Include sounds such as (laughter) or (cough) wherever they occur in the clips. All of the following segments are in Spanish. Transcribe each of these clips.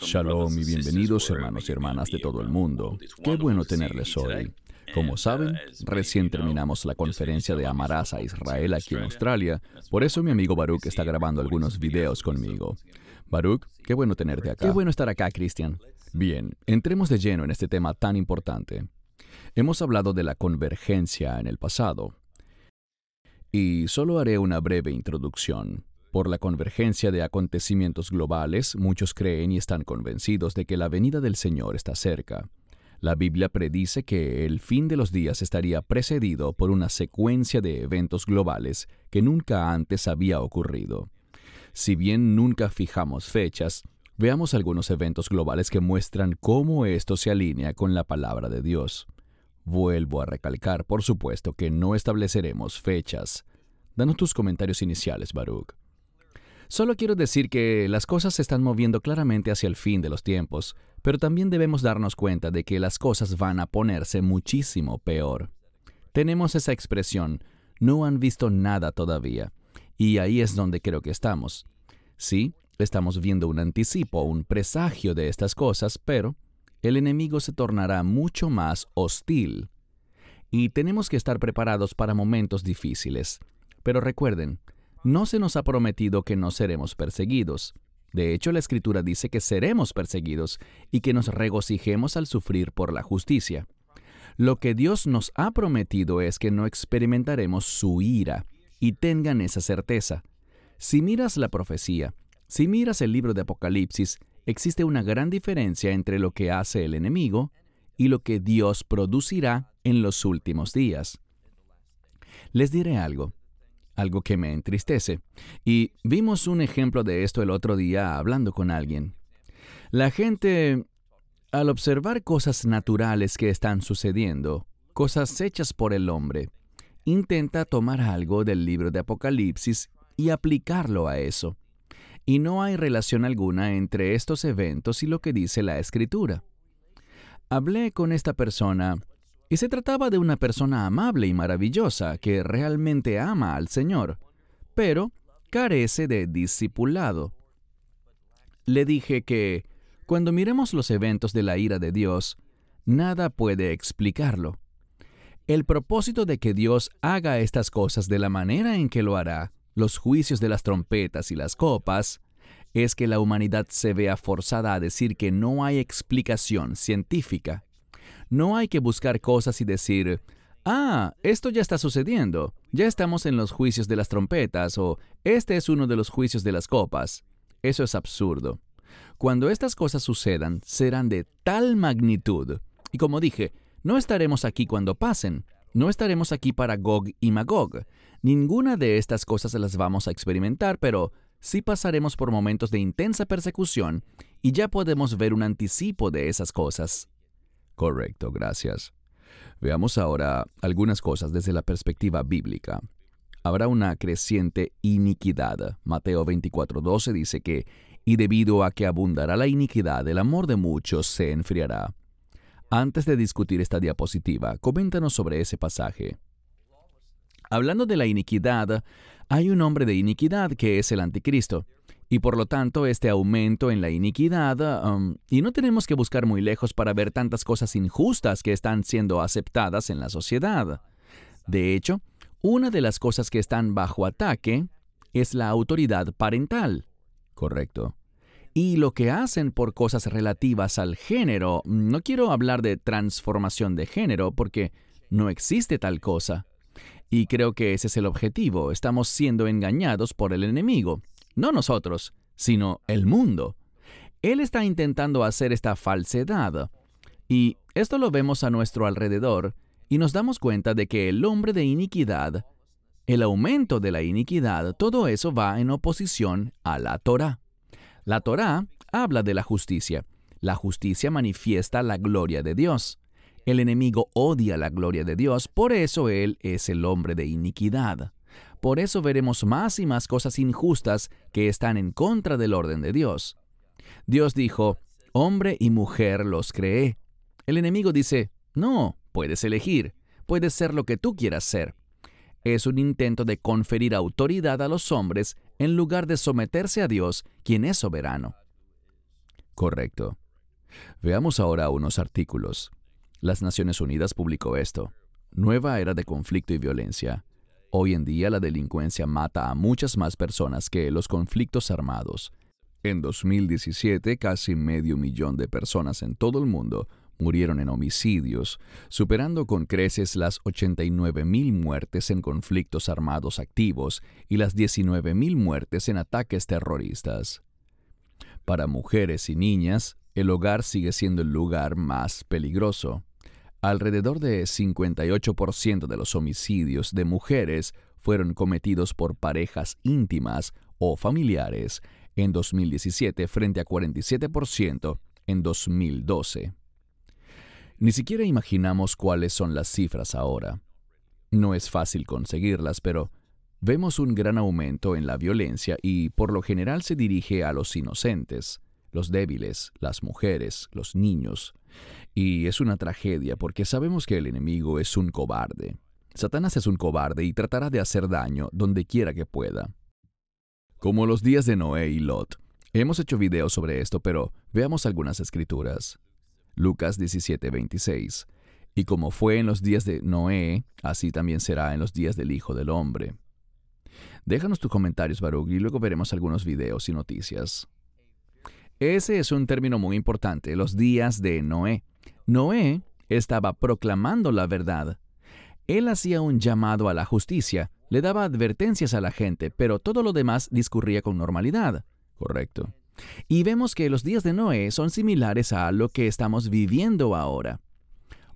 Shalom y bienvenidos hermanos y hermanas de todo el mundo. Qué bueno tenerles hoy. Como saben, recién terminamos la conferencia de Amarás a Israel aquí en Australia, por eso mi amigo Baruch está grabando algunos videos conmigo. Baruch, qué bueno tenerte acá. Qué bueno estar acá, Cristian. Bien, entremos de lleno en este tema tan importante. Hemos hablado de la convergencia en el pasado. Y solo haré una breve introducción. Por la convergencia de acontecimientos globales, muchos creen y están convencidos de que la venida del Señor está cerca. La Biblia predice que el fin de los días estaría precedido por una secuencia de eventos globales que nunca antes había ocurrido. Si bien nunca fijamos fechas, veamos algunos eventos globales que muestran cómo esto se alinea con la palabra de Dios. Vuelvo a recalcar, por supuesto, que no estableceremos fechas. Danos tus comentarios iniciales, Baruch. Solo quiero decir que las cosas se están moviendo claramente hacia el fin de los tiempos, pero también debemos darnos cuenta de que las cosas van a ponerse muchísimo peor. Tenemos esa expresión, no han visto nada todavía, y ahí es donde creo que estamos. Sí, estamos viendo un anticipo, un presagio de estas cosas, pero el enemigo se tornará mucho más hostil. Y tenemos que estar preparados para momentos difíciles. Pero recuerden, no se nos ha prometido que no seremos perseguidos. De hecho, la Escritura dice que seremos perseguidos y que nos regocijemos al sufrir por la justicia. Lo que Dios nos ha prometido es que no experimentaremos su ira, y tengan esa certeza. Si miras la profecía, si miras el libro de Apocalipsis, existe una gran diferencia entre lo que hace el enemigo y lo que Dios producirá en los últimos días. Les diré algo algo que me entristece. Y vimos un ejemplo de esto el otro día hablando con alguien. La gente, al observar cosas naturales que están sucediendo, cosas hechas por el hombre, intenta tomar algo del libro de Apocalipsis y aplicarlo a eso. Y no hay relación alguna entre estos eventos y lo que dice la escritura. Hablé con esta persona y se trataba de una persona amable y maravillosa que realmente ama al Señor, pero carece de discipulado. Le dije que, cuando miremos los eventos de la ira de Dios, nada puede explicarlo. El propósito de que Dios haga estas cosas de la manera en que lo hará, los juicios de las trompetas y las copas, es que la humanidad se vea forzada a decir que no hay explicación científica. No hay que buscar cosas y decir, ah, esto ya está sucediendo, ya estamos en los juicios de las trompetas o este es uno de los juicios de las copas. Eso es absurdo. Cuando estas cosas sucedan, serán de tal magnitud. Y como dije, no estaremos aquí cuando pasen. No estaremos aquí para Gog y Magog. Ninguna de estas cosas las vamos a experimentar, pero sí pasaremos por momentos de intensa persecución y ya podemos ver un anticipo de esas cosas. Correcto, gracias. Veamos ahora algunas cosas desde la perspectiva bíblica. Habrá una creciente iniquidad. Mateo 24:12 dice que, y debido a que abundará la iniquidad, el amor de muchos se enfriará. Antes de discutir esta diapositiva, coméntanos sobre ese pasaje. Hablando de la iniquidad, hay un hombre de iniquidad que es el anticristo y por lo tanto este aumento en la iniquidad, um, y no tenemos que buscar muy lejos para ver tantas cosas injustas que están siendo aceptadas en la sociedad. De hecho, una de las cosas que están bajo ataque es la autoridad parental. Correcto. Y lo que hacen por cosas relativas al género, no quiero hablar de transformación de género porque no existe tal cosa. Y creo que ese es el objetivo, estamos siendo engañados por el enemigo no nosotros, sino el mundo. Él está intentando hacer esta falsedad. Y esto lo vemos a nuestro alrededor y nos damos cuenta de que el hombre de iniquidad, el aumento de la iniquidad, todo eso va en oposición a la Torah. La Torah habla de la justicia. La justicia manifiesta la gloria de Dios. El enemigo odia la gloria de Dios, por eso él es el hombre de iniquidad. Por eso veremos más y más cosas injustas que están en contra del orden de Dios. Dios dijo, hombre y mujer los creé. El enemigo dice, no, puedes elegir, puedes ser lo que tú quieras ser. Es un intento de conferir autoridad a los hombres en lugar de someterse a Dios, quien es soberano. Correcto. Veamos ahora unos artículos. Las Naciones Unidas publicó esto. Nueva era de conflicto y violencia. Hoy en día la delincuencia mata a muchas más personas que los conflictos armados. En 2017, casi medio millón de personas en todo el mundo murieron en homicidios, superando con creces las 89.000 muertes en conflictos armados activos y las 19.000 muertes en ataques terroristas. Para mujeres y niñas, el hogar sigue siendo el lugar más peligroso. Alrededor de 58% de los homicidios de mujeres fueron cometidos por parejas íntimas o familiares en 2017 frente a 47% en 2012. Ni siquiera imaginamos cuáles son las cifras ahora. No es fácil conseguirlas, pero vemos un gran aumento en la violencia y por lo general se dirige a los inocentes, los débiles, las mujeres, los niños. Y es una tragedia porque sabemos que el enemigo es un cobarde. Satanás es un cobarde y tratará de hacer daño donde quiera que pueda. Como los días de Noé y Lot. Hemos hecho videos sobre esto, pero veamos algunas escrituras. Lucas 17:26. Y como fue en los días de Noé, así también será en los días del Hijo del Hombre. Déjanos tus comentarios, Baruch, y luego veremos algunos videos y noticias. Ese es un término muy importante, los días de Noé. Noé estaba proclamando la verdad. Él hacía un llamado a la justicia, le daba advertencias a la gente, pero todo lo demás discurría con normalidad. Correcto. Y vemos que los días de Noé son similares a lo que estamos viviendo ahora.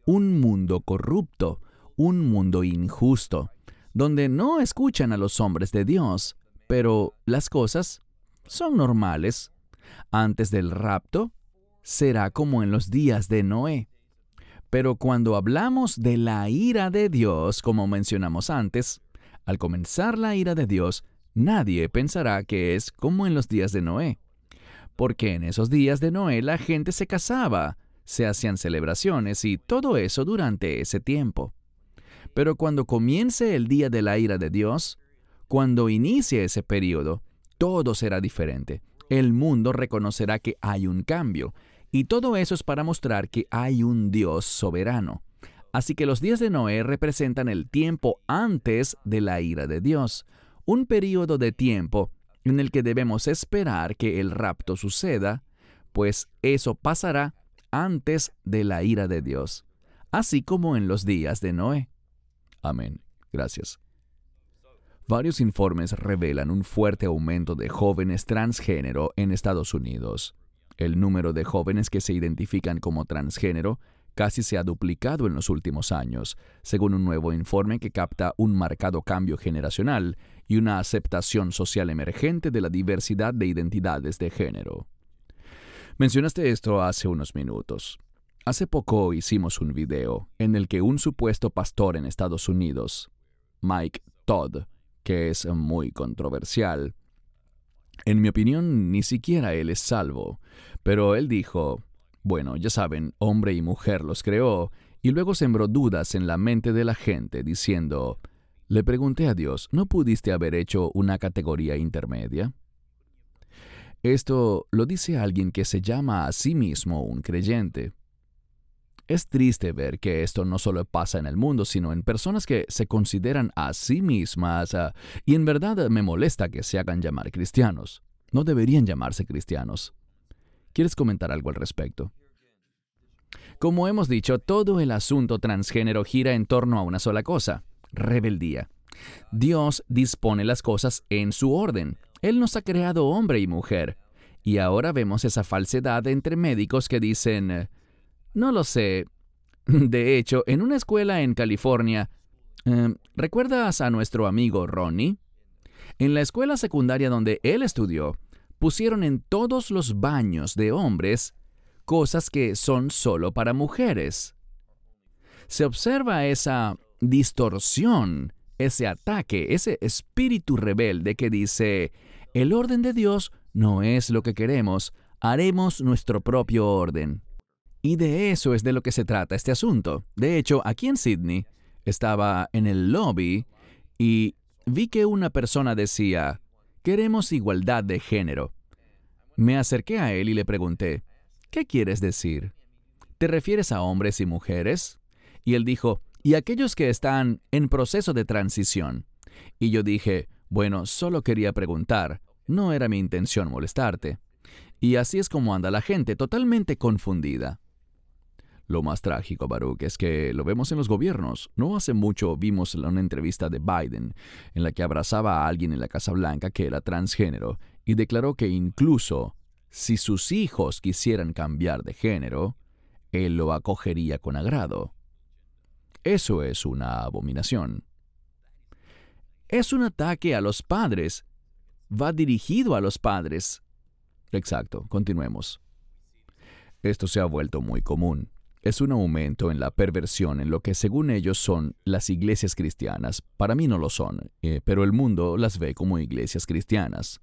Un mundo corrupto, un mundo injusto, donde no escuchan a los hombres de Dios, pero las cosas son normales. Antes del rapto, será como en los días de Noé. Pero cuando hablamos de la ira de Dios, como mencionamos antes, al comenzar la ira de Dios, nadie pensará que es como en los días de Noé porque en esos días de Noé la gente se casaba, se hacían celebraciones y todo eso durante ese tiempo. Pero cuando comience el día de la ira de Dios, cuando inicie ese periodo, todo será diferente. El mundo reconocerá que hay un cambio, y todo eso es para mostrar que hay un Dios soberano. Así que los días de Noé representan el tiempo antes de la ira de Dios, un periodo de tiempo en el que debemos esperar que el rapto suceda, pues eso pasará antes de la ira de Dios, así como en los días de Noé. Amén. Gracias. Varios informes revelan un fuerte aumento de jóvenes transgénero en Estados Unidos. El número de jóvenes que se identifican como transgénero casi se ha duplicado en los últimos años, según un nuevo informe que capta un marcado cambio generacional y una aceptación social emergente de la diversidad de identidades de género. Mencionaste esto hace unos minutos. Hace poco hicimos un video en el que un supuesto pastor en Estados Unidos, Mike Todd, que es muy controversial, en mi opinión ni siquiera él es salvo, pero él dijo, bueno, ya saben, hombre y mujer los creó, y luego sembró dudas en la mente de la gente, diciendo, le pregunté a Dios, ¿no pudiste haber hecho una categoría intermedia? Esto lo dice alguien que se llama a sí mismo un creyente. Es triste ver que esto no solo pasa en el mundo, sino en personas que se consideran a sí mismas, ah, y en verdad me molesta que se hagan llamar cristianos. No deberían llamarse cristianos. ¿Quieres comentar algo al respecto? Como hemos dicho, todo el asunto transgénero gira en torno a una sola cosa, rebeldía. Dios dispone las cosas en su orden. Él nos ha creado hombre y mujer. Y ahora vemos esa falsedad entre médicos que dicen, no lo sé. (laughs) De hecho, en una escuela en California, em, ¿recuerdas a nuestro amigo Ronnie? En la escuela secundaria donde él estudió, pusieron en todos los baños de hombres cosas que son solo para mujeres. Se observa esa distorsión, ese ataque, ese espíritu rebelde que dice, el orden de Dios no es lo que queremos, haremos nuestro propio orden. Y de eso es de lo que se trata este asunto. De hecho, aquí en Sydney, estaba en el lobby y vi que una persona decía, Queremos igualdad de género. Me acerqué a él y le pregunté, ¿qué quieres decir? ¿Te refieres a hombres y mujeres? Y él dijo, y aquellos que están en proceso de transición. Y yo dije, bueno, solo quería preguntar, no era mi intención molestarte. Y así es como anda la gente, totalmente confundida. Lo más trágico, Baruch, es que lo vemos en los gobiernos. No hace mucho vimos una entrevista de Biden en la que abrazaba a alguien en la Casa Blanca que era transgénero y declaró que incluso si sus hijos quisieran cambiar de género, él lo acogería con agrado. Eso es una abominación. Es un ataque a los padres. Va dirigido a los padres. Exacto, continuemos. Esto se ha vuelto muy común. Es un aumento en la perversión en lo que según ellos son las iglesias cristianas. Para mí no lo son, eh, pero el mundo las ve como iglesias cristianas.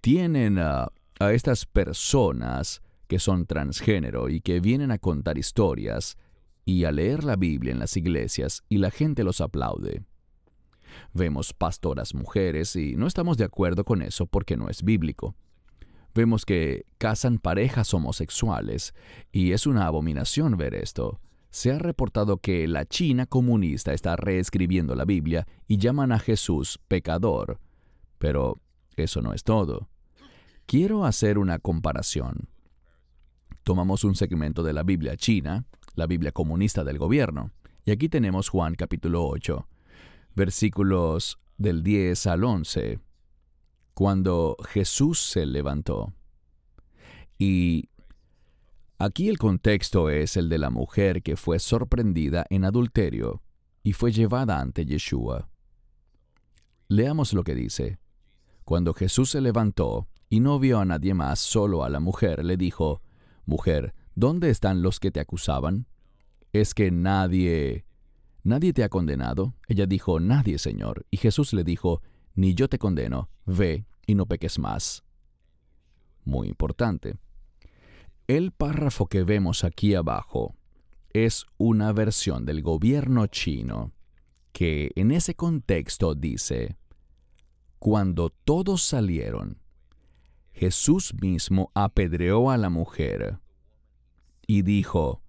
Tienen a estas personas que son transgénero y que vienen a contar historias y a leer la Biblia en las iglesias y la gente los aplaude. Vemos pastoras mujeres y no estamos de acuerdo con eso porque no es bíblico. Vemos que casan parejas homosexuales y es una abominación ver esto. Se ha reportado que la China comunista está reescribiendo la Biblia y llaman a Jesús pecador. Pero eso no es todo. Quiero hacer una comparación. Tomamos un segmento de la Biblia china, la Biblia comunista del gobierno. Y aquí tenemos Juan capítulo 8, versículos del 10 al 11, cuando Jesús se levantó. Y aquí el contexto es el de la mujer que fue sorprendida en adulterio y fue llevada ante Yeshua. Leamos lo que dice. Cuando Jesús se levantó y no vio a nadie más, solo a la mujer, le dijo, Mujer, ¿dónde están los que te acusaban? ¿Es que nadie... nadie te ha condenado? Ella dijo, Nadie, Señor. Y Jesús le dijo, Ni yo te condeno, ve y no peques más. Muy importante. El párrafo que vemos aquí abajo es una versión del gobierno chino que en ese contexto dice, Cuando todos salieron, Jesús mismo apedreó a la mujer y dijo,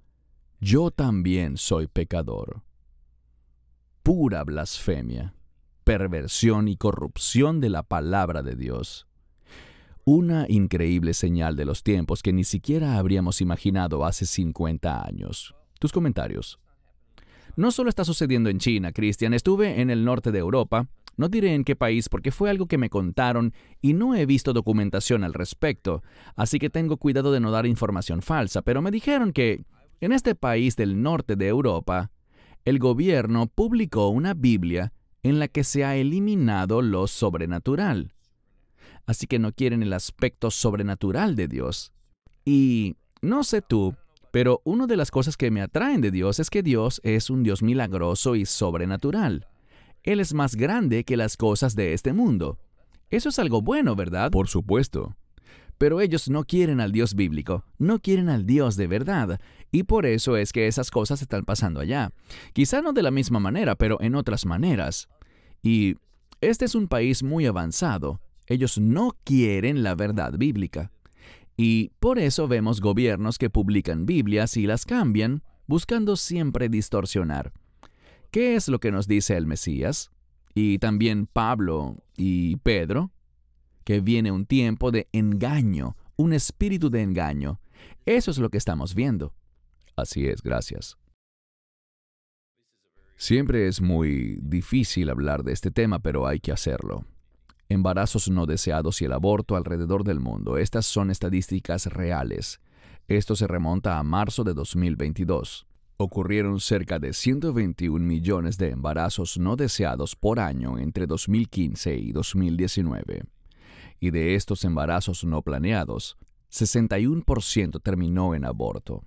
Yo también soy pecador. Pura blasfemia, perversión y corrupción de la palabra de Dios. Una increíble señal de los tiempos que ni siquiera habríamos imaginado hace 50 años. Tus comentarios. No solo está sucediendo en China, Cristian. Estuve en el norte de Europa no diré en qué país porque fue algo que me contaron y no he visto documentación al respecto, así que tengo cuidado de no dar información falsa, pero me dijeron que en este país del norte de Europa, el gobierno publicó una Biblia en la que se ha eliminado lo sobrenatural. Así que no quieren el aspecto sobrenatural de Dios. Y no sé tú, pero una de las cosas que me atraen de Dios es que Dios es un Dios milagroso y sobrenatural. Él es más grande que las cosas de este mundo. Eso es algo bueno, ¿verdad? Por supuesto. Pero ellos no quieren al Dios bíblico, no quieren al Dios de verdad, y por eso es que esas cosas están pasando allá. Quizá no de la misma manera, pero en otras maneras. Y este es un país muy avanzado. Ellos no quieren la verdad bíblica. Y por eso vemos gobiernos que publican Biblias y las cambian, buscando siempre distorsionar. ¿Qué es lo que nos dice el Mesías? Y también Pablo y Pedro, que viene un tiempo de engaño, un espíritu de engaño. Eso es lo que estamos viendo. Así es, gracias. Siempre es muy difícil hablar de este tema, pero hay que hacerlo. Embarazos no deseados y el aborto alrededor del mundo. Estas son estadísticas reales. Esto se remonta a marzo de 2022 ocurrieron cerca de 121 millones de embarazos no deseados por año entre 2015 y 2019. Y de estos embarazos no planeados, 61% terminó en aborto.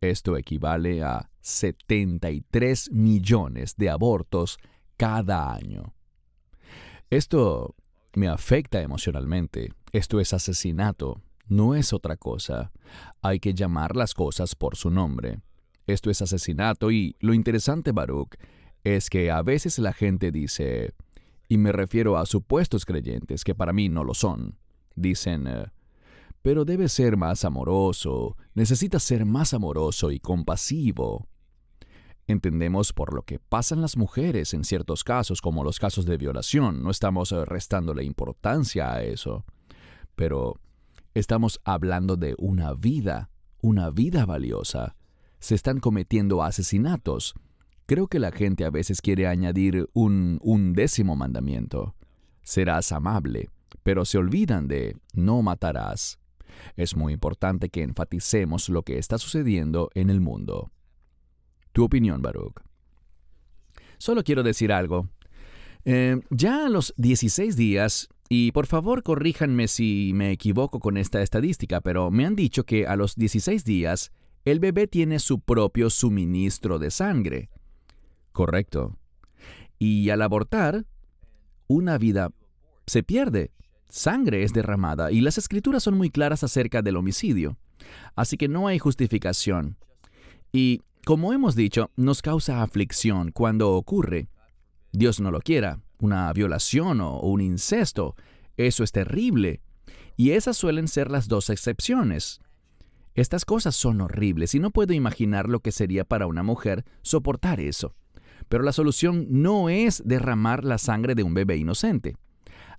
Esto equivale a 73 millones de abortos cada año. Esto me afecta emocionalmente. Esto es asesinato. No es otra cosa. Hay que llamar las cosas por su nombre. Esto es asesinato y lo interesante, Baruch, es que a veces la gente dice, y me refiero a supuestos creyentes que para mí no lo son, dicen, eh, pero debe ser más amoroso, necesita ser más amoroso y compasivo. Entendemos por lo que pasan las mujeres en ciertos casos, como los casos de violación, no estamos eh, restándole importancia a eso, pero estamos hablando de una vida, una vida valiosa. Se están cometiendo asesinatos. Creo que la gente a veces quiere añadir un, un décimo mandamiento. Serás amable, pero se olvidan de no matarás. Es muy importante que enfaticemos lo que está sucediendo en el mundo. Tu opinión, Baruch. Solo quiero decir algo. Eh, ya a los 16 días, y por favor corríjanme si me equivoco con esta estadística, pero me han dicho que a los 16 días el bebé tiene su propio suministro de sangre. Correcto. Y al abortar, una vida se pierde sangre es derramada y las escrituras son muy claras acerca del homicidio. Así que no hay justificación. Y, como hemos dicho, nos causa aflicción cuando ocurre. Dios no lo quiera, una violación o un incesto. Eso es terrible. Y esas suelen ser las dos excepciones. Estas cosas son horribles y no puedo imaginar lo que sería para una mujer soportar eso. Pero la solución no es derramar la sangre de un bebé inocente.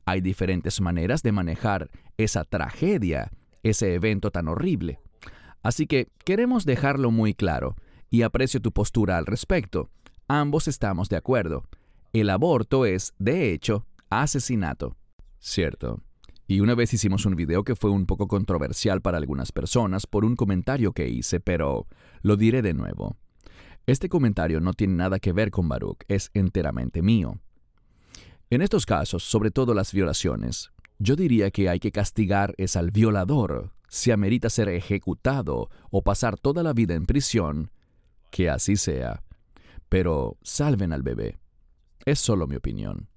Hay diferentes maneras de manejar esa tragedia, ese evento tan horrible. Así que queremos dejarlo muy claro, y aprecio tu postura al respecto. Ambos estamos de acuerdo. El aborto es, de hecho, asesinato. Cierto. Y una vez hicimos un video que fue un poco controversial para algunas personas por un comentario que hice, pero lo diré de nuevo. Este comentario no tiene nada que ver con Baruch, es enteramente mío. En estos casos, sobre todo las violaciones, yo diría que hay que castigar es al violador, si amerita ser ejecutado o pasar toda la vida en prisión, que así sea. Pero salven al bebé. Es solo mi opinión.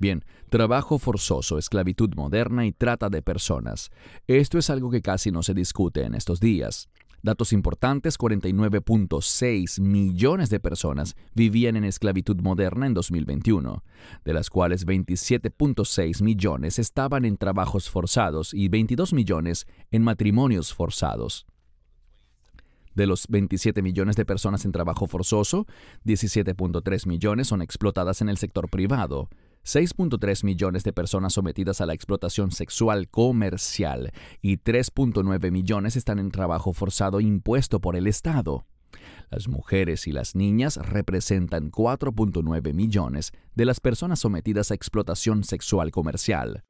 Bien, trabajo forzoso, esclavitud moderna y trata de personas. Esto es algo que casi no se discute en estos días. Datos importantes, 49.6 millones de personas vivían en esclavitud moderna en 2021, de las cuales 27.6 millones estaban en trabajos forzados y 22 millones en matrimonios forzados. De los 27 millones de personas en trabajo forzoso, 17.3 millones son explotadas en el sector privado, 6.3 millones de personas sometidas a la explotación sexual comercial y 3.9 millones están en trabajo forzado impuesto por el Estado. Las mujeres y las niñas representan 4.9 millones de las personas sometidas a explotación sexual comercial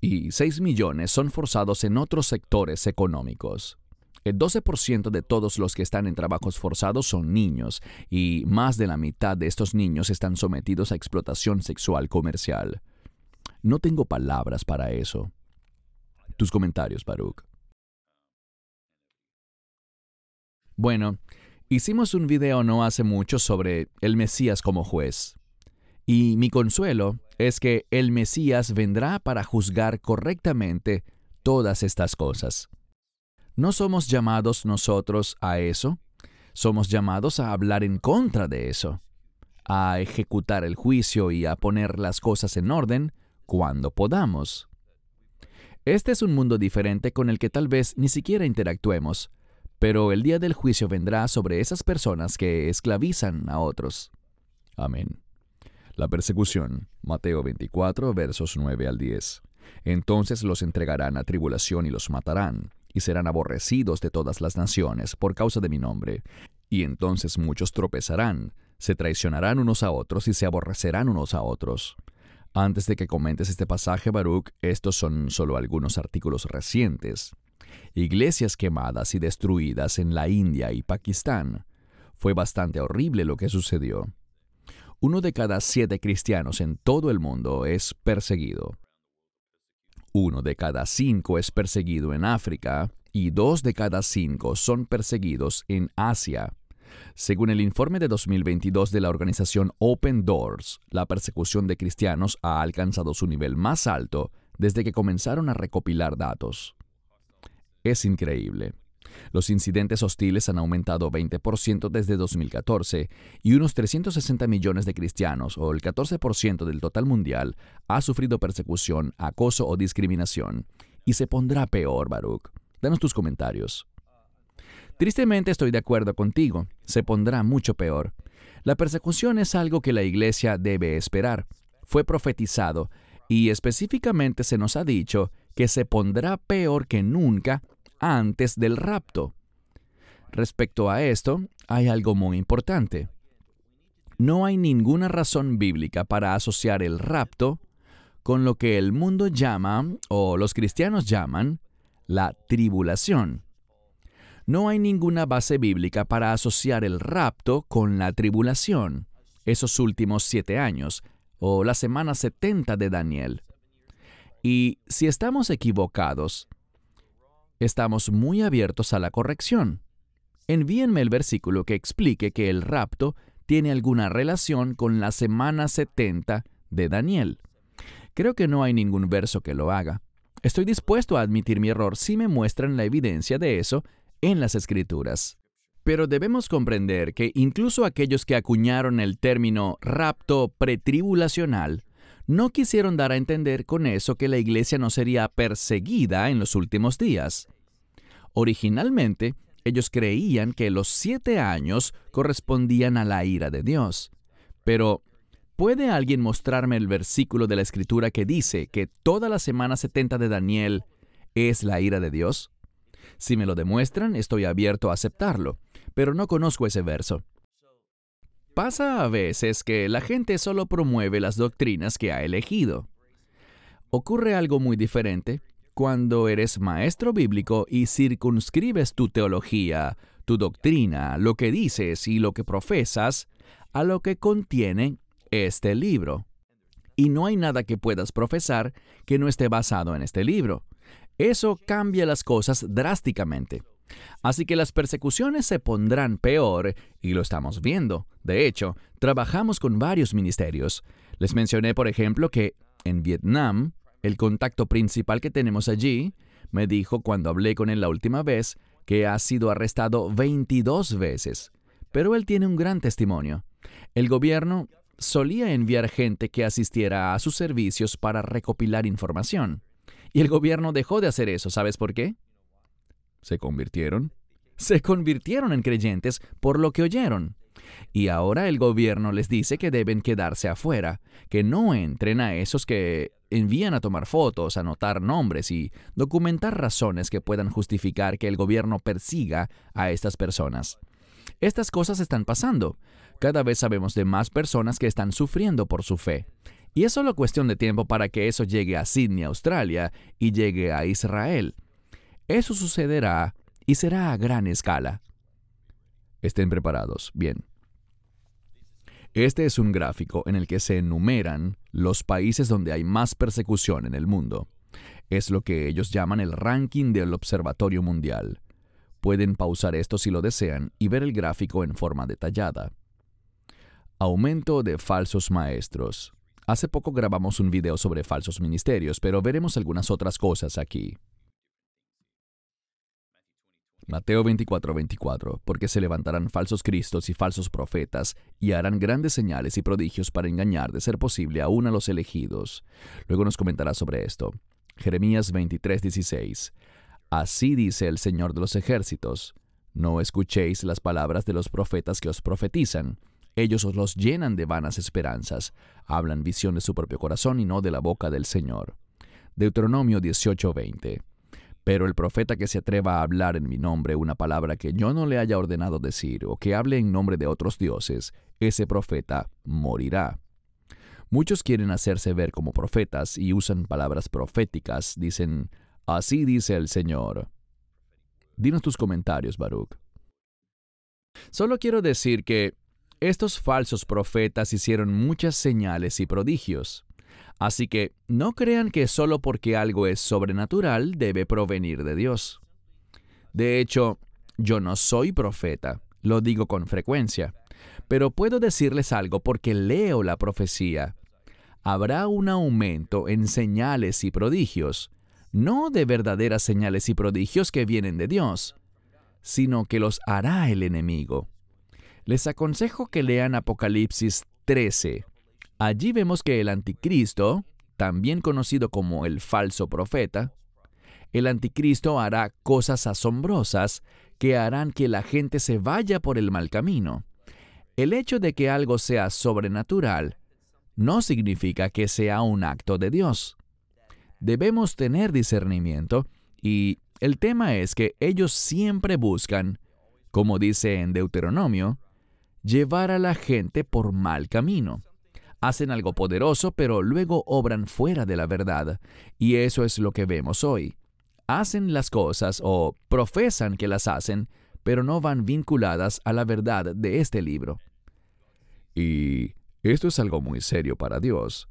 y 6 millones son forzados en otros sectores económicos. El 12% de todos los que están en trabajos forzados son niños y más de la mitad de estos niños están sometidos a explotación sexual comercial. No tengo palabras para eso. Tus comentarios, Baruch. Bueno, hicimos un video no hace mucho sobre el Mesías como juez. Y mi consuelo es que el Mesías vendrá para juzgar correctamente todas estas cosas. ¿No somos llamados nosotros a eso? Somos llamados a hablar en contra de eso, a ejecutar el juicio y a poner las cosas en orden cuando podamos. Este es un mundo diferente con el que tal vez ni siquiera interactuemos, pero el día del juicio vendrá sobre esas personas que esclavizan a otros. Amén. La persecución, Mateo 24, versos 9 al 10. Entonces los entregarán a tribulación y los matarán y serán aborrecidos de todas las naciones por causa de mi nombre. Y entonces muchos tropezarán, se traicionarán unos a otros y se aborrecerán unos a otros. Antes de que comentes este pasaje, Baruch, estos son solo algunos artículos recientes. Iglesias quemadas y destruidas en la India y Pakistán. Fue bastante horrible lo que sucedió. Uno de cada siete cristianos en todo el mundo es perseguido. Uno de cada cinco es perseguido en África y dos de cada cinco son perseguidos en Asia. Según el informe de 2022 de la organización Open Doors, la persecución de cristianos ha alcanzado su nivel más alto desde que comenzaron a recopilar datos. Es increíble. Los incidentes hostiles han aumentado 20% desde 2014 y unos 360 millones de cristianos, o el 14% del total mundial, ha sufrido persecución, acoso o discriminación, y se pondrá peor, Baruch. Danos tus comentarios. Tristemente estoy de acuerdo contigo, se pondrá mucho peor. La persecución es algo que la iglesia debe esperar. Fue profetizado y específicamente se nos ha dicho que se pondrá peor que nunca antes del rapto. Respecto a esto, hay algo muy importante. No hay ninguna razón bíblica para asociar el rapto con lo que el mundo llama, o los cristianos llaman, la tribulación. No hay ninguna base bíblica para asociar el rapto con la tribulación, esos últimos siete años, o la semana 70 de Daniel. Y si estamos equivocados, estamos muy abiertos a la corrección. Envíenme el versículo que explique que el rapto tiene alguna relación con la semana 70 de Daniel. Creo que no hay ningún verso que lo haga. Estoy dispuesto a admitir mi error si me muestran la evidencia de eso en las escrituras. Pero debemos comprender que incluso aquellos que acuñaron el término rapto pretribulacional no quisieron dar a entender con eso que la iglesia no sería perseguida en los últimos días. Originalmente, ellos creían que los siete años correspondían a la ira de Dios. Pero, ¿puede alguien mostrarme el versículo de la Escritura que dice que toda la semana 70 de Daniel es la ira de Dios? Si me lo demuestran, estoy abierto a aceptarlo, pero no conozco ese verso. Pasa a veces que la gente solo promueve las doctrinas que ha elegido. Ocurre algo muy diferente cuando eres maestro bíblico y circunscribes tu teología, tu doctrina, lo que dices y lo que profesas a lo que contiene este libro. Y no hay nada que puedas profesar que no esté basado en este libro. Eso cambia las cosas drásticamente. Así que las persecuciones se pondrán peor y lo estamos viendo. De hecho, trabajamos con varios ministerios. Les mencioné, por ejemplo, que en Vietnam, el contacto principal que tenemos allí me dijo cuando hablé con él la última vez que ha sido arrestado 22 veces. Pero él tiene un gran testimonio. El gobierno solía enviar gente que asistiera a sus servicios para recopilar información. Y el gobierno dejó de hacer eso. ¿Sabes por qué? ¿Se convirtieron? Se convirtieron en creyentes por lo que oyeron. Y ahora el gobierno les dice que deben quedarse afuera, que no entren a esos que envían a tomar fotos, anotar nombres y documentar razones que puedan justificar que el gobierno persiga a estas personas. Estas cosas están pasando. Cada vez sabemos de más personas que están sufriendo por su fe. Y es solo cuestión de tiempo para que eso llegue a Sydney, Australia, y llegue a Israel. Eso sucederá y será a gran escala. Estén preparados. Bien. Este es un gráfico en el que se enumeran los países donde hay más persecución en el mundo. Es lo que ellos llaman el ranking del Observatorio Mundial. Pueden pausar esto si lo desean y ver el gráfico en forma detallada. Aumento de falsos maestros. Hace poco grabamos un video sobre falsos ministerios, pero veremos algunas otras cosas aquí. Mateo 24:24, 24, porque se levantarán falsos cristos y falsos profetas, y harán grandes señales y prodigios para engañar, de ser posible, aún a los elegidos. Luego nos comentará sobre esto. Jeremías 23:16. Así dice el Señor de los ejércitos. No escuchéis las palabras de los profetas que os profetizan, ellos los llenan de vanas esperanzas, hablan visión de su propio corazón y no de la boca del Señor. Deuteronomio 18:20. Pero el profeta que se atreva a hablar en mi nombre una palabra que yo no le haya ordenado decir, o que hable en nombre de otros dioses, ese profeta morirá. Muchos quieren hacerse ver como profetas y usan palabras proféticas, dicen, así dice el Señor. Dinos tus comentarios, Baruch. Solo quiero decir que estos falsos profetas hicieron muchas señales y prodigios. Así que no crean que solo porque algo es sobrenatural debe provenir de Dios. De hecho, yo no soy profeta, lo digo con frecuencia, pero puedo decirles algo porque leo la profecía. Habrá un aumento en señales y prodigios, no de verdaderas señales y prodigios que vienen de Dios, sino que los hará el enemigo. Les aconsejo que lean Apocalipsis 13. Allí vemos que el anticristo, también conocido como el falso profeta, el anticristo hará cosas asombrosas que harán que la gente se vaya por el mal camino. El hecho de que algo sea sobrenatural no significa que sea un acto de Dios. Debemos tener discernimiento y el tema es que ellos siempre buscan, como dice en Deuteronomio, llevar a la gente por mal camino. Hacen algo poderoso, pero luego obran fuera de la verdad. Y eso es lo que vemos hoy. Hacen las cosas o profesan que las hacen, pero no van vinculadas a la verdad de este libro. Y esto es algo muy serio para Dios.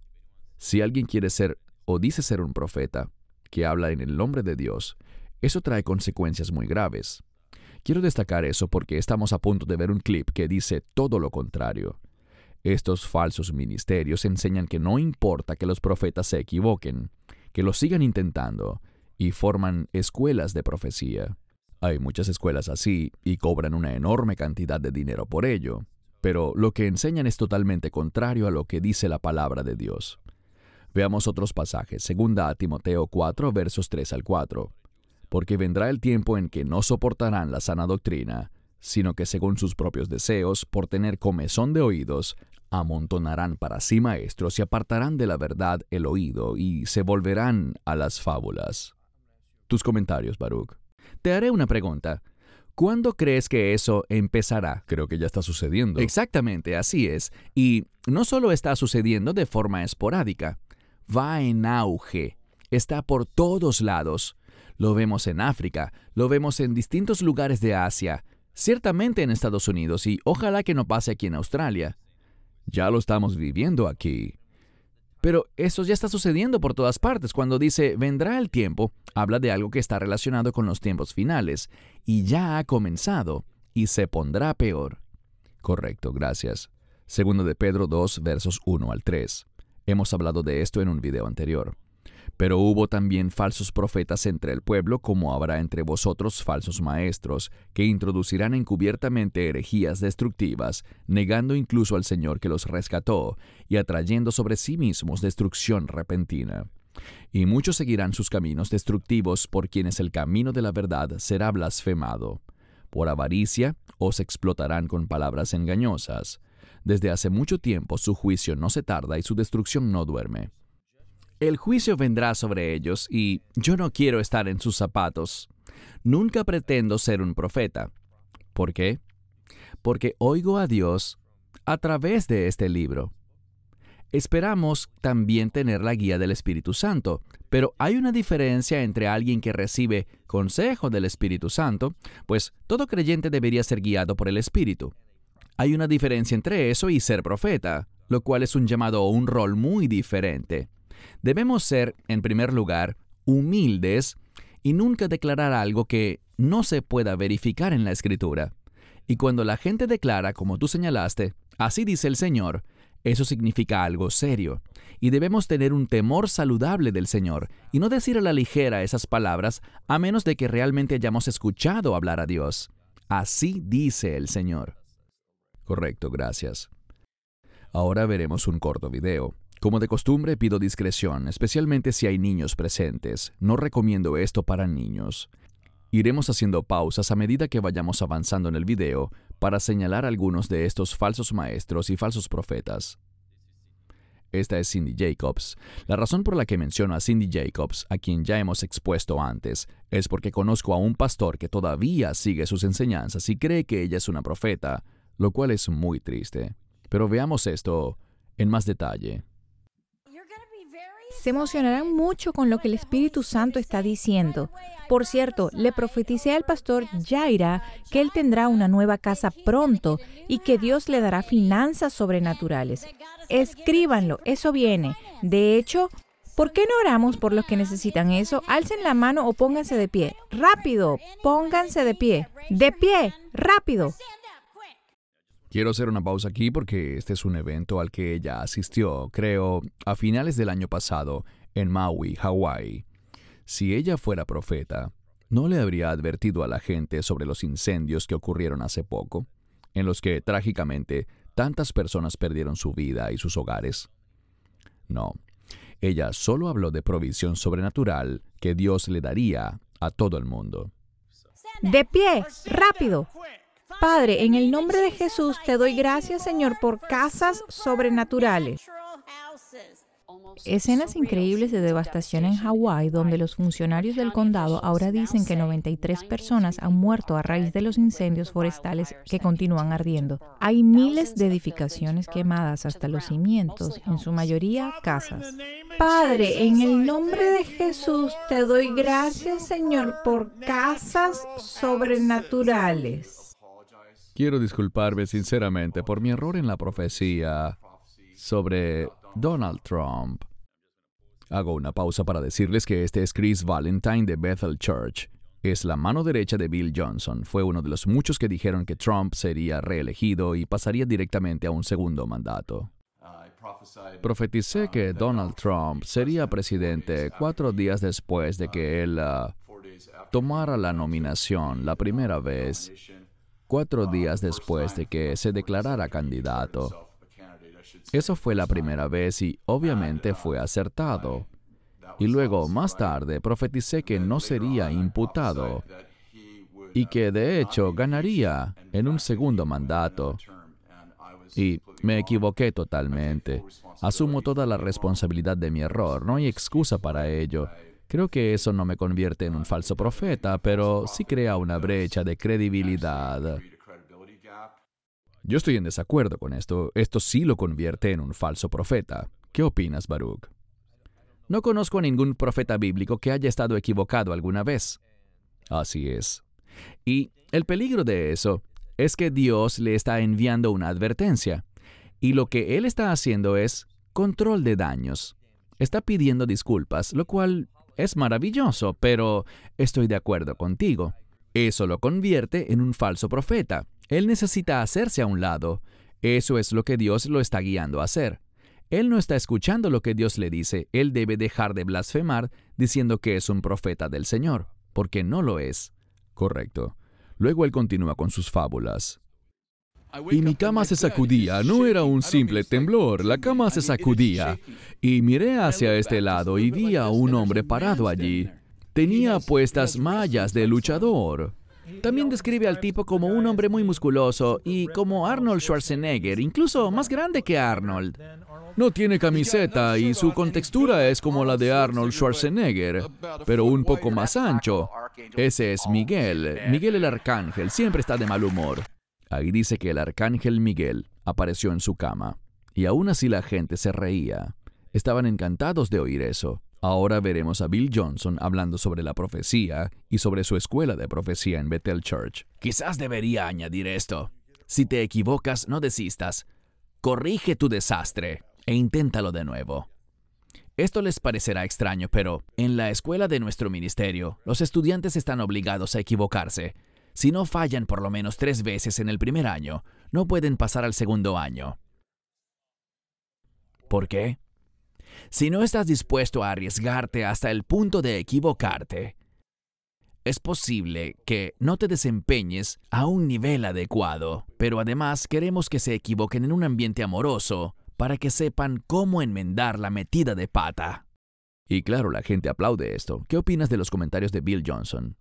Si alguien quiere ser o dice ser un profeta, que habla en el nombre de Dios, eso trae consecuencias muy graves. Quiero destacar eso porque estamos a punto de ver un clip que dice todo lo contrario. Estos falsos ministerios enseñan que no importa que los profetas se equivoquen, que lo sigan intentando, y forman escuelas de profecía. Hay muchas escuelas así y cobran una enorme cantidad de dinero por ello, pero lo que enseñan es totalmente contrario a lo que dice la palabra de Dios. Veamos otros pasajes, segunda Timoteo 4, versos 3 al 4 porque vendrá el tiempo en que no soportarán la sana doctrina, sino que según sus propios deseos, por tener comezón de oídos, amontonarán para sí maestros y apartarán de la verdad el oído y se volverán a las fábulas. Tus comentarios, Baruch. Te haré una pregunta. ¿Cuándo crees que eso empezará? Creo que ya está sucediendo. Exactamente, así es. Y no solo está sucediendo de forma esporádica, va en auge, está por todos lados. Lo vemos en África, lo vemos en distintos lugares de Asia, ciertamente en Estados Unidos y ojalá que no pase aquí en Australia. Ya lo estamos viviendo aquí. Pero eso ya está sucediendo por todas partes. Cuando dice vendrá el tiempo, habla de algo que está relacionado con los tiempos finales, y ya ha comenzado, y se pondrá peor. Correcto, gracias. Segundo de Pedro 2, versos 1 al 3. Hemos hablado de esto en un video anterior. Pero hubo también falsos profetas entre el pueblo, como habrá entre vosotros falsos maestros, que introducirán encubiertamente herejías destructivas, negando incluso al Señor que los rescató, y atrayendo sobre sí mismos destrucción repentina. Y muchos seguirán sus caminos destructivos, por quienes el camino de la verdad será blasfemado. Por avaricia os explotarán con palabras engañosas. Desde hace mucho tiempo su juicio no se tarda y su destrucción no duerme. El juicio vendrá sobre ellos y yo no quiero estar en sus zapatos. Nunca pretendo ser un profeta. ¿Por qué? Porque oigo a Dios a través de este libro. Esperamos también tener la guía del Espíritu Santo, pero hay una diferencia entre alguien que recibe consejo del Espíritu Santo, pues todo creyente debería ser guiado por el Espíritu. Hay una diferencia entre eso y ser profeta, lo cual es un llamado o un rol muy diferente. Debemos ser, en primer lugar, humildes y nunca declarar algo que no se pueda verificar en la escritura. Y cuando la gente declara, como tú señalaste, así dice el Señor, eso significa algo serio, y debemos tener un temor saludable del Señor, y no decir a la ligera esas palabras a menos de que realmente hayamos escuchado hablar a Dios. Así dice el Señor. Correcto, gracias. Ahora veremos un corto video. Como de costumbre pido discreción, especialmente si hay niños presentes. No recomiendo esto para niños. Iremos haciendo pausas a medida que vayamos avanzando en el video para señalar algunos de estos falsos maestros y falsos profetas. Esta es Cindy Jacobs. La razón por la que menciono a Cindy Jacobs, a quien ya hemos expuesto antes, es porque conozco a un pastor que todavía sigue sus enseñanzas y cree que ella es una profeta, lo cual es muy triste. Pero veamos esto en más detalle se emocionarán mucho con lo que el Espíritu Santo está diciendo. Por cierto, le profeticé al pastor Jaira que él tendrá una nueva casa pronto y que Dios le dará finanzas sobrenaturales. Escríbanlo, eso viene. De hecho, ¿por qué no oramos por los que necesitan eso? Alcen la mano o pónganse de pie. Rápido, pónganse de pie. De pie, rápido. Quiero hacer una pausa aquí porque este es un evento al que ella asistió, creo, a finales del año pasado, en Maui, Hawái. Si ella fuera profeta, ¿no le habría advertido a la gente sobre los incendios que ocurrieron hace poco, en los que trágicamente tantas personas perdieron su vida y sus hogares? No. Ella solo habló de provisión sobrenatural que Dios le daría a todo el mundo. De pie, rápido. Padre, en el nombre de Jesús te doy gracias, Señor, por casas sobrenaturales. Escenas increíbles de devastación en Hawái, donde los funcionarios del condado ahora dicen que 93 personas han muerto a raíz de los incendios forestales que continúan ardiendo. Hay miles de edificaciones quemadas hasta los cimientos, en su mayoría casas. Padre, en el nombre de Jesús te doy gracias, Señor, por casas sobrenaturales. Quiero disculparme sinceramente por mi error en la profecía sobre Donald Trump. Hago una pausa para decirles que este es Chris Valentine de Bethel Church. Es la mano derecha de Bill Johnson. Fue uno de los muchos que dijeron que Trump sería reelegido y pasaría directamente a un segundo mandato. Profeticé que Donald Trump sería presidente cuatro días después de que él ah, tomara la nominación la primera vez, cuatro días después de que se declarara candidato. Eso fue la primera vez y obviamente fue acertado. Y luego, más tarde, profeticé que no sería imputado y que de hecho ganaría en un segundo mandato. Y me equivoqué totalmente. Asumo toda la responsabilidad de mi error, no hay excusa para ello. Creo que eso no me convierte en un falso profeta, pero sí crea una brecha de credibilidad. Yo estoy en desacuerdo con esto. Esto sí lo convierte en un falso profeta. ¿Qué opinas, Baruch? No conozco a ningún profeta bíblico que haya estado equivocado alguna vez. Así es. Y el peligro de eso es que Dios le está enviando una advertencia. Y lo que Él está haciendo es control de daños. Está pidiendo disculpas, lo cual es maravilloso, pero estoy de acuerdo contigo. Eso lo convierte en un falso profeta. Él necesita hacerse a un lado. Eso es lo que Dios lo está guiando a hacer. Él no está escuchando lo que Dios le dice. Él debe dejar de blasfemar diciendo que es un profeta del Señor, porque no lo es. Correcto. Luego él continúa con sus fábulas. Y mi cama se sacudía, no era un simple temblor, la cama se sacudía. Y miré hacia este lado y vi a un hombre parado allí. Tenía puestas mallas de luchador. También describe al tipo como un hombre muy musculoso y como Arnold Schwarzenegger, incluso más grande que Arnold. No tiene camiseta y su contextura es como la de Arnold Schwarzenegger, pero un poco más ancho. Ese es Miguel. Miguel el Arcángel siempre está de mal humor. Ahí dice que el Arcángel Miguel apareció en su cama. Y aún así la gente se reía. Estaban encantados de oír eso. Ahora veremos a Bill Johnson hablando sobre la profecía y sobre su escuela de profecía en Bethel Church. Quizás debería añadir esto. Si te equivocas, no desistas. Corrige tu desastre e inténtalo de nuevo. Esto les parecerá extraño, pero en la escuela de nuestro ministerio, los estudiantes están obligados a equivocarse. Si no fallan por lo menos tres veces en el primer año, no pueden pasar al segundo año. ¿Por qué? si no estás dispuesto a arriesgarte hasta el punto de equivocarte, es posible que no te desempeñes a un nivel adecuado, pero además queremos que se equivoquen en un ambiente amoroso para que sepan cómo enmendar la metida de pata. Y claro, la gente aplaude esto. ¿Qué opinas de los comentarios de Bill Johnson?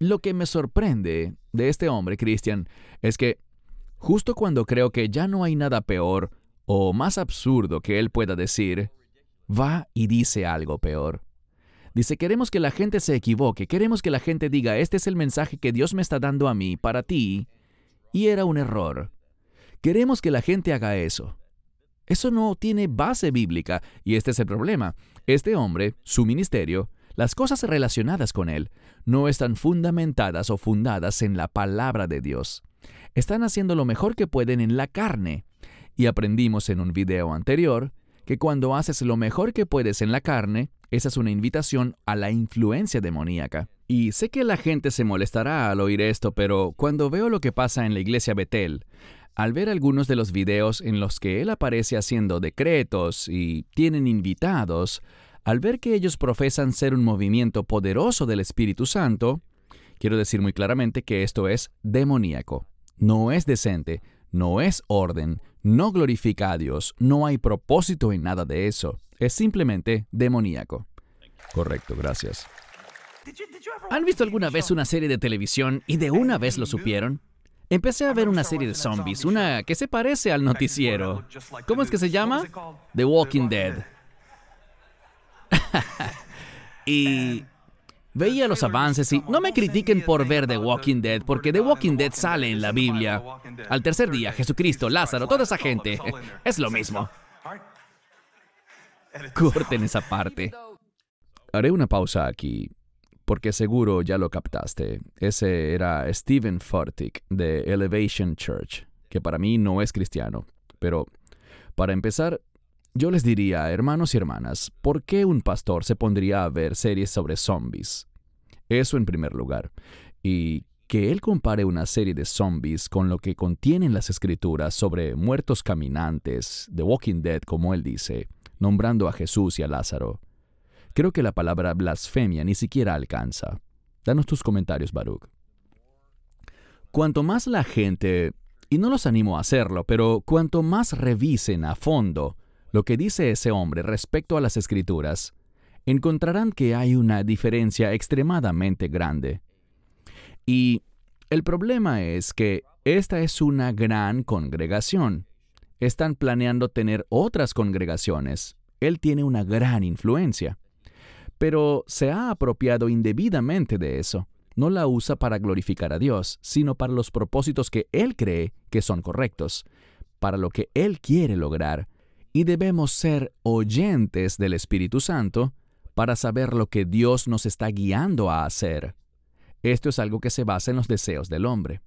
Lo que me sorprende de este hombre, Christian, es que justo cuando creo que ya no hay nada peor o más absurdo que él pueda decir, va y dice algo peor. Dice, queremos que la gente se equivoque, queremos que la gente diga, este es el mensaje que Dios me está dando a mí, para ti, y era un error. Queremos que la gente haga eso. Eso no tiene base bíblica, y este es el problema. Este hombre, su ministerio, las cosas relacionadas con él, no están fundamentadas o fundadas en la palabra de Dios. Están haciendo lo mejor que pueden en la carne, y aprendimos en un video anterior que cuando haces lo mejor que puedes en la carne, esa es una invitación a la influencia demoníaca. Y sé que la gente se molestará al oír esto, pero cuando veo lo que pasa en la iglesia Betel, al ver algunos de los videos en los que él aparece haciendo decretos y tienen invitados, al ver que ellos profesan ser un movimiento poderoso del Espíritu Santo, quiero decir muy claramente que esto es demoníaco. No es decente, no es orden, no glorifica a Dios, no hay propósito en nada de eso, es simplemente demoníaco. Correcto, gracias. ¿Han visto alguna vez una serie de televisión y de una vez lo supieron? Empecé a ver una serie de zombies, una que se parece al noticiero. ¿Cómo es que se llama? The Walking Dead. (laughs) y veía los avances y no me critiquen por ver The Walking Dead, porque The Walking Dead sale en la Biblia. Al tercer día, Jesucristo, Lázaro, toda esa gente. Es lo mismo. Corten esa parte. Haré una pausa aquí, porque seguro ya lo captaste. Ese era Stephen Furtick de Elevation Church, que para mí no es cristiano. Pero, para empezar, yo les diría, hermanos y hermanas, ¿por qué un pastor se pondría a ver series sobre zombies? Eso en primer lugar. Y que él compare una serie de zombies con lo que contienen las escrituras sobre muertos caminantes, The Walking Dead, como él dice, nombrando a Jesús y a Lázaro. Creo que la palabra blasfemia ni siquiera alcanza. Danos tus comentarios, Baruch. Cuanto más la gente, y no los animo a hacerlo, pero cuanto más revisen a fondo lo que dice ese hombre respecto a las escrituras, encontrarán que hay una diferencia extremadamente grande. Y el problema es que esta es una gran congregación. Están planeando tener otras congregaciones. Él tiene una gran influencia. Pero se ha apropiado indebidamente de eso. No la usa para glorificar a Dios, sino para los propósitos que Él cree que son correctos, para lo que Él quiere lograr, y debemos ser oyentes del Espíritu Santo para saber lo que Dios nos está guiando a hacer. Esto es algo que se basa en los deseos del hombre.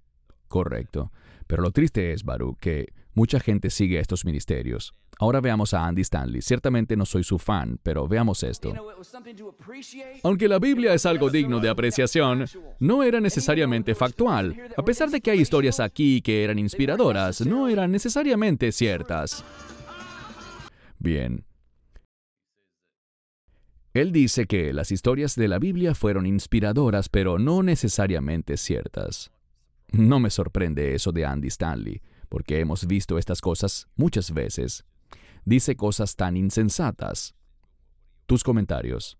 Correcto. Pero lo triste es, Baruch, que mucha gente sigue estos ministerios. Ahora veamos a Andy Stanley. Ciertamente no soy su fan, pero veamos esto. Aunque la Biblia es algo digno de apreciación, no era necesariamente factual. A pesar de que hay historias aquí que eran inspiradoras, no eran necesariamente ciertas. Bien. Él dice que las historias de la Biblia fueron inspiradoras, pero no necesariamente ciertas. No me sorprende eso de Andy Stanley, porque hemos visto estas cosas muchas veces. Dice cosas tan insensatas. Tus comentarios.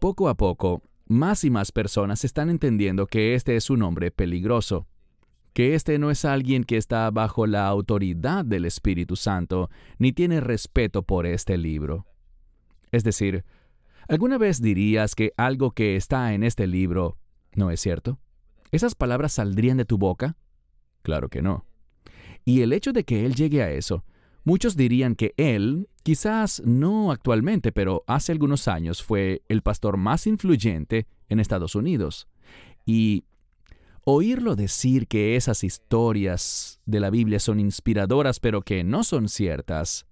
Poco a poco, más y más personas están entendiendo que este es un hombre peligroso que este no es alguien que está bajo la autoridad del Espíritu Santo, ni tiene respeto por este libro. Es decir, ¿alguna vez dirías que algo que está en este libro no es cierto? ¿Esas palabras saldrían de tu boca? Claro que no. Y el hecho de que él llegue a eso, muchos dirían que él, quizás no actualmente, pero hace algunos años fue el pastor más influyente en Estados Unidos. Y Oírlo decir que esas historias de la Biblia son inspiradoras pero que no son ciertas.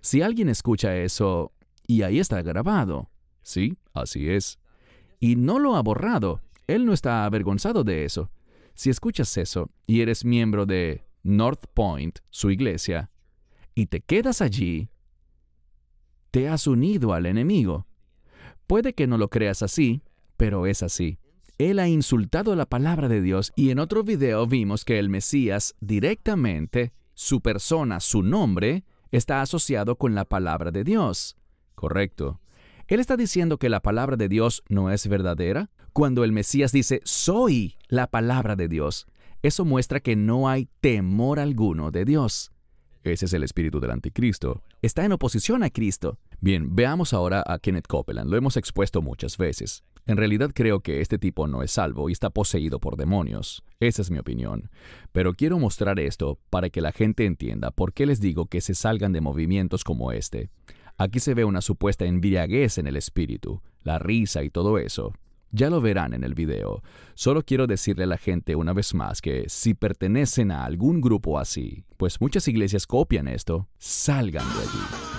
Si alguien escucha eso, y ahí está grabado, sí, así es, y no lo ha borrado, él no está avergonzado de eso. Si escuchas eso y eres miembro de North Point, su iglesia, y te quedas allí, te has unido al enemigo. Puede que no lo creas así, pero es así. Él ha insultado la palabra de Dios y en otro video vimos que el Mesías directamente, su persona, su nombre, está asociado con la palabra de Dios. Correcto. Él está diciendo que la palabra de Dios no es verdadera. Cuando el Mesías dice, soy la palabra de Dios, eso muestra que no hay temor alguno de Dios. Ese es el espíritu del anticristo. Está en oposición a Cristo. Bien, veamos ahora a Kenneth Copeland. Lo hemos expuesto muchas veces. En realidad creo que este tipo no es salvo y está poseído por demonios. Esa es mi opinión. Pero quiero mostrar esto para que la gente entienda por qué les digo que se salgan de movimientos como este. Aquí se ve una supuesta embriaguez en el espíritu, la risa y todo eso. Ya lo verán en el video. Solo quiero decirle a la gente una vez más que si pertenecen a algún grupo así, pues muchas iglesias copian esto, salgan de allí.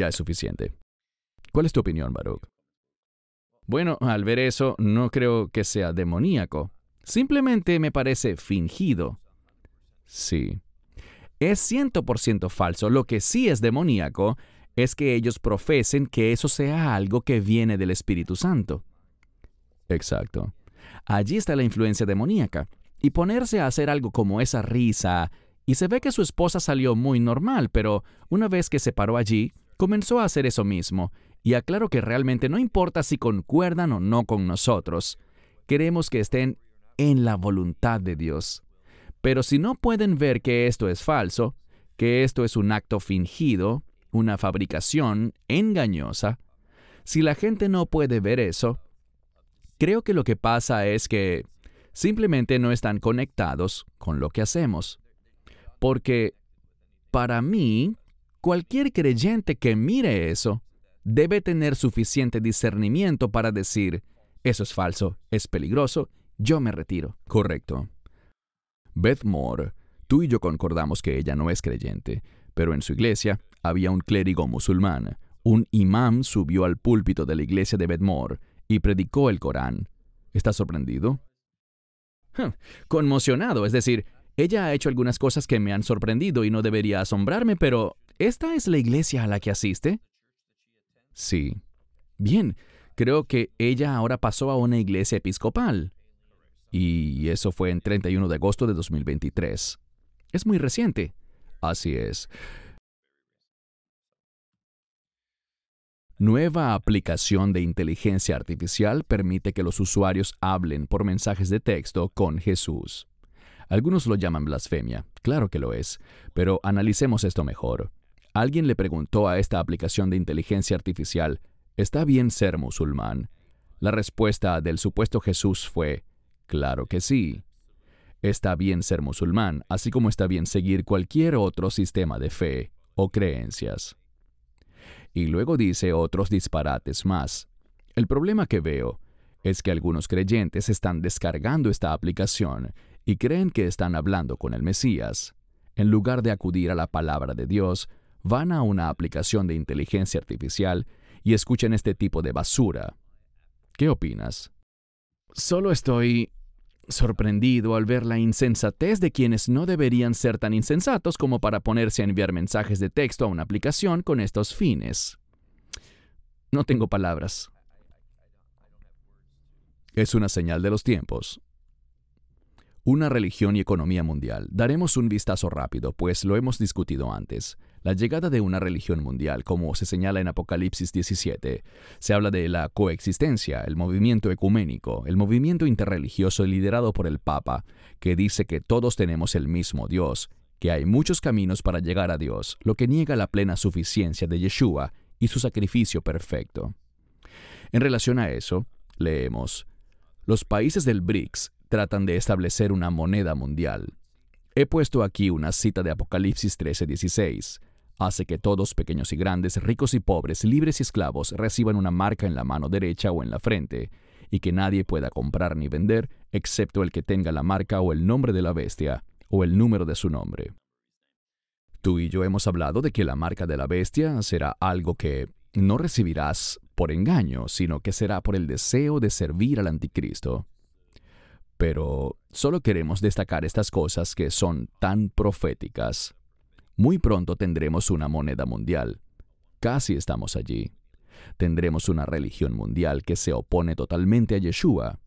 Ya es suficiente. ¿Cuál es tu opinión, Baruch? Bueno, al ver eso, no creo que sea demoníaco. Simplemente me parece fingido. Sí. Es ciento por ciento falso. Lo que sí es demoníaco es que ellos profesen que eso sea algo que viene del Espíritu Santo. Exacto. Allí está la influencia demoníaca. Y ponerse a hacer algo como esa risa, y se ve que su esposa salió muy normal, pero una vez que se paró allí, comenzó a hacer eso mismo, y aclaro que realmente no importa si concuerdan o no con nosotros, queremos que estén en la voluntad de Dios. Pero si no pueden ver que esto es falso, que esto es un acto fingido, una fabricación engañosa, si la gente no puede ver eso, creo que lo que pasa es que simplemente no están conectados con lo que hacemos. Porque para mí, cualquier creyente que mire eso debe tener suficiente discernimiento para decir, eso es falso, es peligroso, yo me retiro. Correcto. Beth Moore, tú y yo concordamos que ella no es creyente, pero en su iglesia había un clérigo musulmán. Un imán subió al púlpito de la iglesia de Beth Moore y predicó el Corán. ¿Estás sorprendido? conmocionado, es decir, ella ha hecho algunas cosas que me han sorprendido y no debería asombrarme, pero ¿esta es la iglesia a la que asiste? Sí. Bien, creo que ella ahora pasó a una iglesia episcopal. Y eso fue en 31 de agosto de 2023. Es muy reciente. Así es. Nueva aplicación de inteligencia artificial permite que los usuarios hablen por mensajes de texto con Jesús. Algunos lo llaman blasfemia, claro que lo es, pero analicemos esto mejor. Alguien le preguntó a esta aplicación de inteligencia artificial, ¿está bien ser musulmán? La respuesta del supuesto Jesús fue, Claro que sí. Está bien ser musulmán, así como está bien seguir cualquier otro sistema de fe o creencias. Y luego dice otros disparates más. El problema que veo es que algunos creyentes están descargando esta aplicación y creen que están hablando con el Mesías. En lugar de acudir a la palabra de Dios, van a una aplicación de inteligencia artificial y escuchan este tipo de basura. ¿Qué opinas? Solo estoy sorprendido al ver la insensatez de quienes no deberían ser tan insensatos como para ponerse a enviar mensajes de texto a una aplicación con estos fines. No tengo palabras. Es una señal de los tiempos. Una religión y economía mundial. Daremos un vistazo rápido, pues lo hemos discutido antes. La llegada de una religión mundial, como se señala en Apocalipsis 17, se habla de la coexistencia, el movimiento ecuménico, el movimiento interreligioso liderado por el Papa, que dice que todos tenemos el mismo Dios, que hay muchos caminos para llegar a Dios, lo que niega la plena suficiencia de Yeshua y su sacrificio perfecto. En relación a eso, leemos, los países del BRICS tratan de establecer una moneda mundial. He puesto aquí una cita de Apocalipsis 13:16 hace que todos, pequeños y grandes, ricos y pobres, libres y esclavos, reciban una marca en la mano derecha o en la frente, y que nadie pueda comprar ni vender, excepto el que tenga la marca o el nombre de la bestia, o el número de su nombre. Tú y yo hemos hablado de que la marca de la bestia será algo que no recibirás por engaño, sino que será por el deseo de servir al anticristo. Pero solo queremos destacar estas cosas que son tan proféticas. Muy pronto tendremos una moneda mundial. Casi estamos allí. Tendremos una religión mundial que se opone totalmente a Yeshua.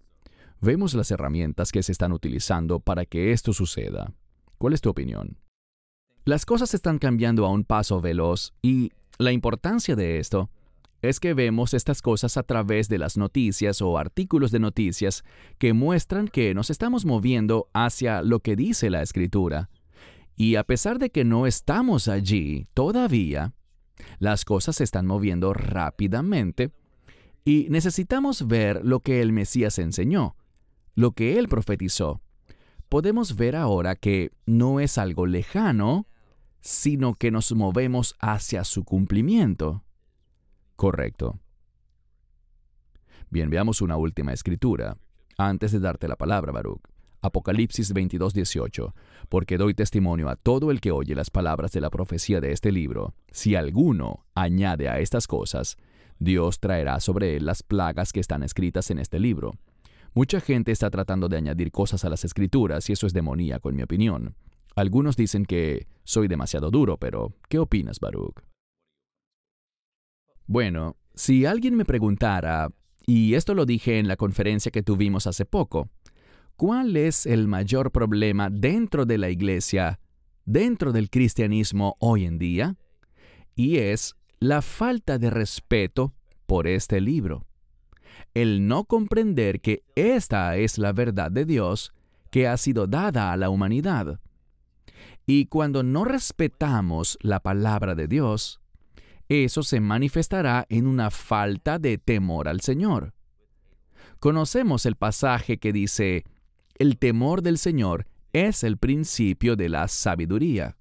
Vemos las herramientas que se están utilizando para que esto suceda. ¿Cuál es tu opinión? Las cosas están cambiando a un paso veloz y la importancia de esto es que vemos estas cosas a través de las noticias o artículos de noticias que muestran que nos estamos moviendo hacia lo que dice la escritura. Y a pesar de que no estamos allí todavía, las cosas se están moviendo rápidamente y necesitamos ver lo que el Mesías enseñó, lo que él profetizó. Podemos ver ahora que no es algo lejano, sino que nos movemos hacia su cumplimiento. Correcto. Bien, veamos una última escritura, antes de darte la palabra, Baruch. Apocalipsis 22:18, porque doy testimonio a todo el que oye las palabras de la profecía de este libro. Si alguno añade a estas cosas, Dios traerá sobre él las plagas que están escritas en este libro. Mucha gente está tratando de añadir cosas a las escrituras y eso es demoníaco en mi opinión. Algunos dicen que soy demasiado duro, pero ¿qué opinas, Baruch? Bueno, si alguien me preguntara, y esto lo dije en la conferencia que tuvimos hace poco, ¿cuál es el mayor problema dentro de la iglesia, dentro del cristianismo hoy en día? Y es la falta de respeto por este libro. El no comprender que esta es la verdad de Dios que ha sido dada a la humanidad. Y cuando no respetamos la palabra de Dios, eso se manifestará en una falta de temor al Señor. Conocemos el pasaje que dice, el temor del Señor es el principio de la sabiduría.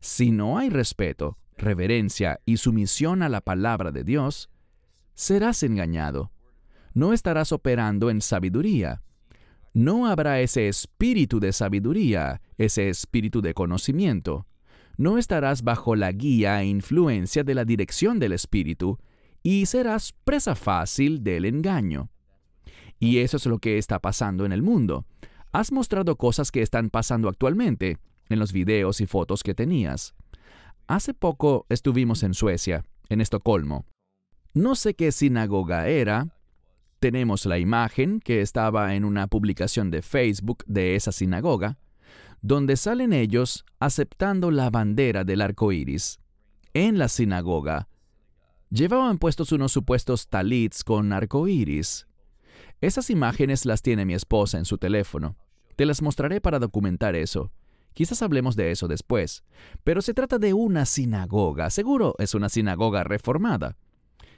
Si no hay respeto, reverencia y sumisión a la palabra de Dios, serás engañado. No estarás operando en sabiduría. No habrá ese espíritu de sabiduría, ese espíritu de conocimiento no estarás bajo la guía e influencia de la dirección del Espíritu y serás presa fácil del engaño. Y eso es lo que está pasando en el mundo. Has mostrado cosas que están pasando actualmente en los videos y fotos que tenías. Hace poco estuvimos en Suecia, en Estocolmo. No sé qué sinagoga era. Tenemos la imagen que estaba en una publicación de Facebook de esa sinagoga donde salen ellos aceptando la bandera del arco iris. En la sinagoga, llevaban puestos unos supuestos talits con arco iris. Esas imágenes las tiene mi esposa en su teléfono. Te las mostraré para documentar eso. Quizás hablemos de eso después. Pero se trata de una sinagoga. Seguro es una sinagoga reformada.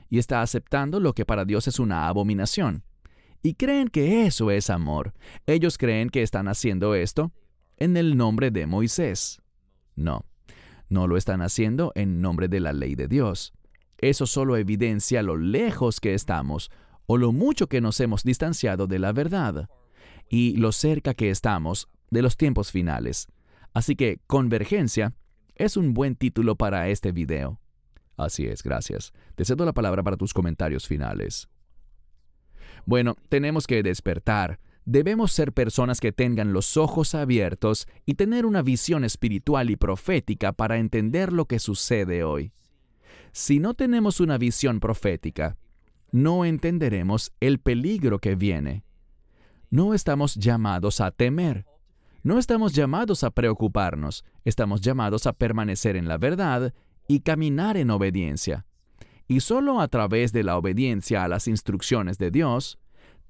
Y está aceptando lo que para Dios es una abominación. Y creen que eso es amor. Ellos creen que están haciendo esto en el nombre de Moisés. No, no lo están haciendo en nombre de la ley de Dios. Eso solo evidencia lo lejos que estamos o lo mucho que nos hemos distanciado de la verdad y lo cerca que estamos de los tiempos finales. Así que Convergencia es un buen título para este video. Así es, gracias. Te cedo la palabra para tus comentarios finales. Bueno, tenemos que despertar Debemos ser personas que tengan los ojos abiertos y tener una visión espiritual y profética para entender lo que sucede hoy. Si no tenemos una visión profética, no entenderemos el peligro que viene. No estamos llamados a temer. No estamos llamados a preocuparnos. Estamos llamados a permanecer en la verdad y caminar en obediencia. Y solo a través de la obediencia a las instrucciones de Dios,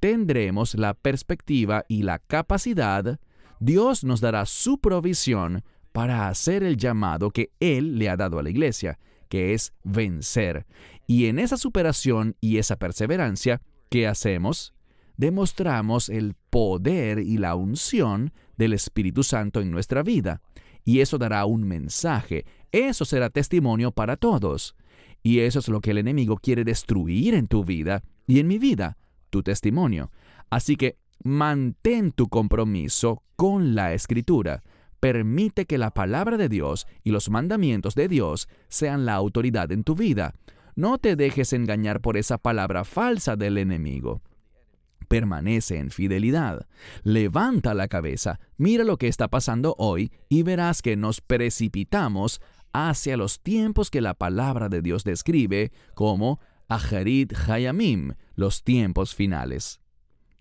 tendremos la perspectiva y la capacidad, Dios nos dará su provisión para hacer el llamado que Él le ha dado a la iglesia, que es vencer. Y en esa superación y esa perseverancia, ¿qué hacemos? Demostramos el poder y la unción del Espíritu Santo en nuestra vida. Y eso dará un mensaje. Eso será testimonio para todos. Y eso es lo que el enemigo quiere destruir en tu vida y en mi vida tu testimonio. Así que mantén tu compromiso con la escritura. Permite que la palabra de Dios y los mandamientos de Dios sean la autoridad en tu vida. No te dejes engañar por esa palabra falsa del enemigo. Permanece en fidelidad. Levanta la cabeza, mira lo que está pasando hoy y verás que nos precipitamos hacia los tiempos que la palabra de Dios describe como Aharit Hayamim, los tiempos finales.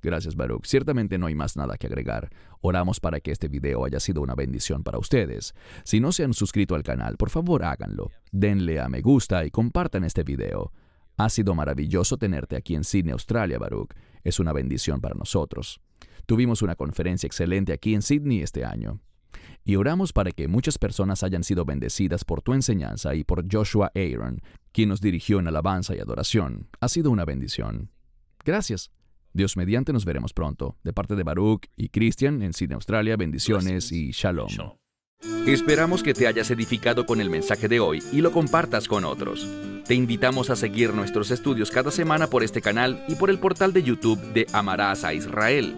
Gracias, Baruch. Ciertamente no hay más nada que agregar. Oramos para que este video haya sido una bendición para ustedes. Si no se han suscrito al canal, por favor háganlo. Denle a me gusta y compartan este video. Ha sido maravilloso tenerte aquí en Sydney, Australia, Baruch. Es una bendición para nosotros. Tuvimos una conferencia excelente aquí en Sydney este año. Y oramos para que muchas personas hayan sido bendecidas por tu enseñanza y por Joshua Aaron, quien nos dirigió en alabanza y adoración. Ha sido una bendición. Gracias. Dios mediante nos veremos pronto. De parte de Baruch y Christian en Sydney, Australia, bendiciones y shalom. Esperamos que te hayas edificado con el mensaje de hoy y lo compartas con otros. Te invitamos a seguir nuestros estudios cada semana por este canal y por el portal de YouTube de Amarás a Israel.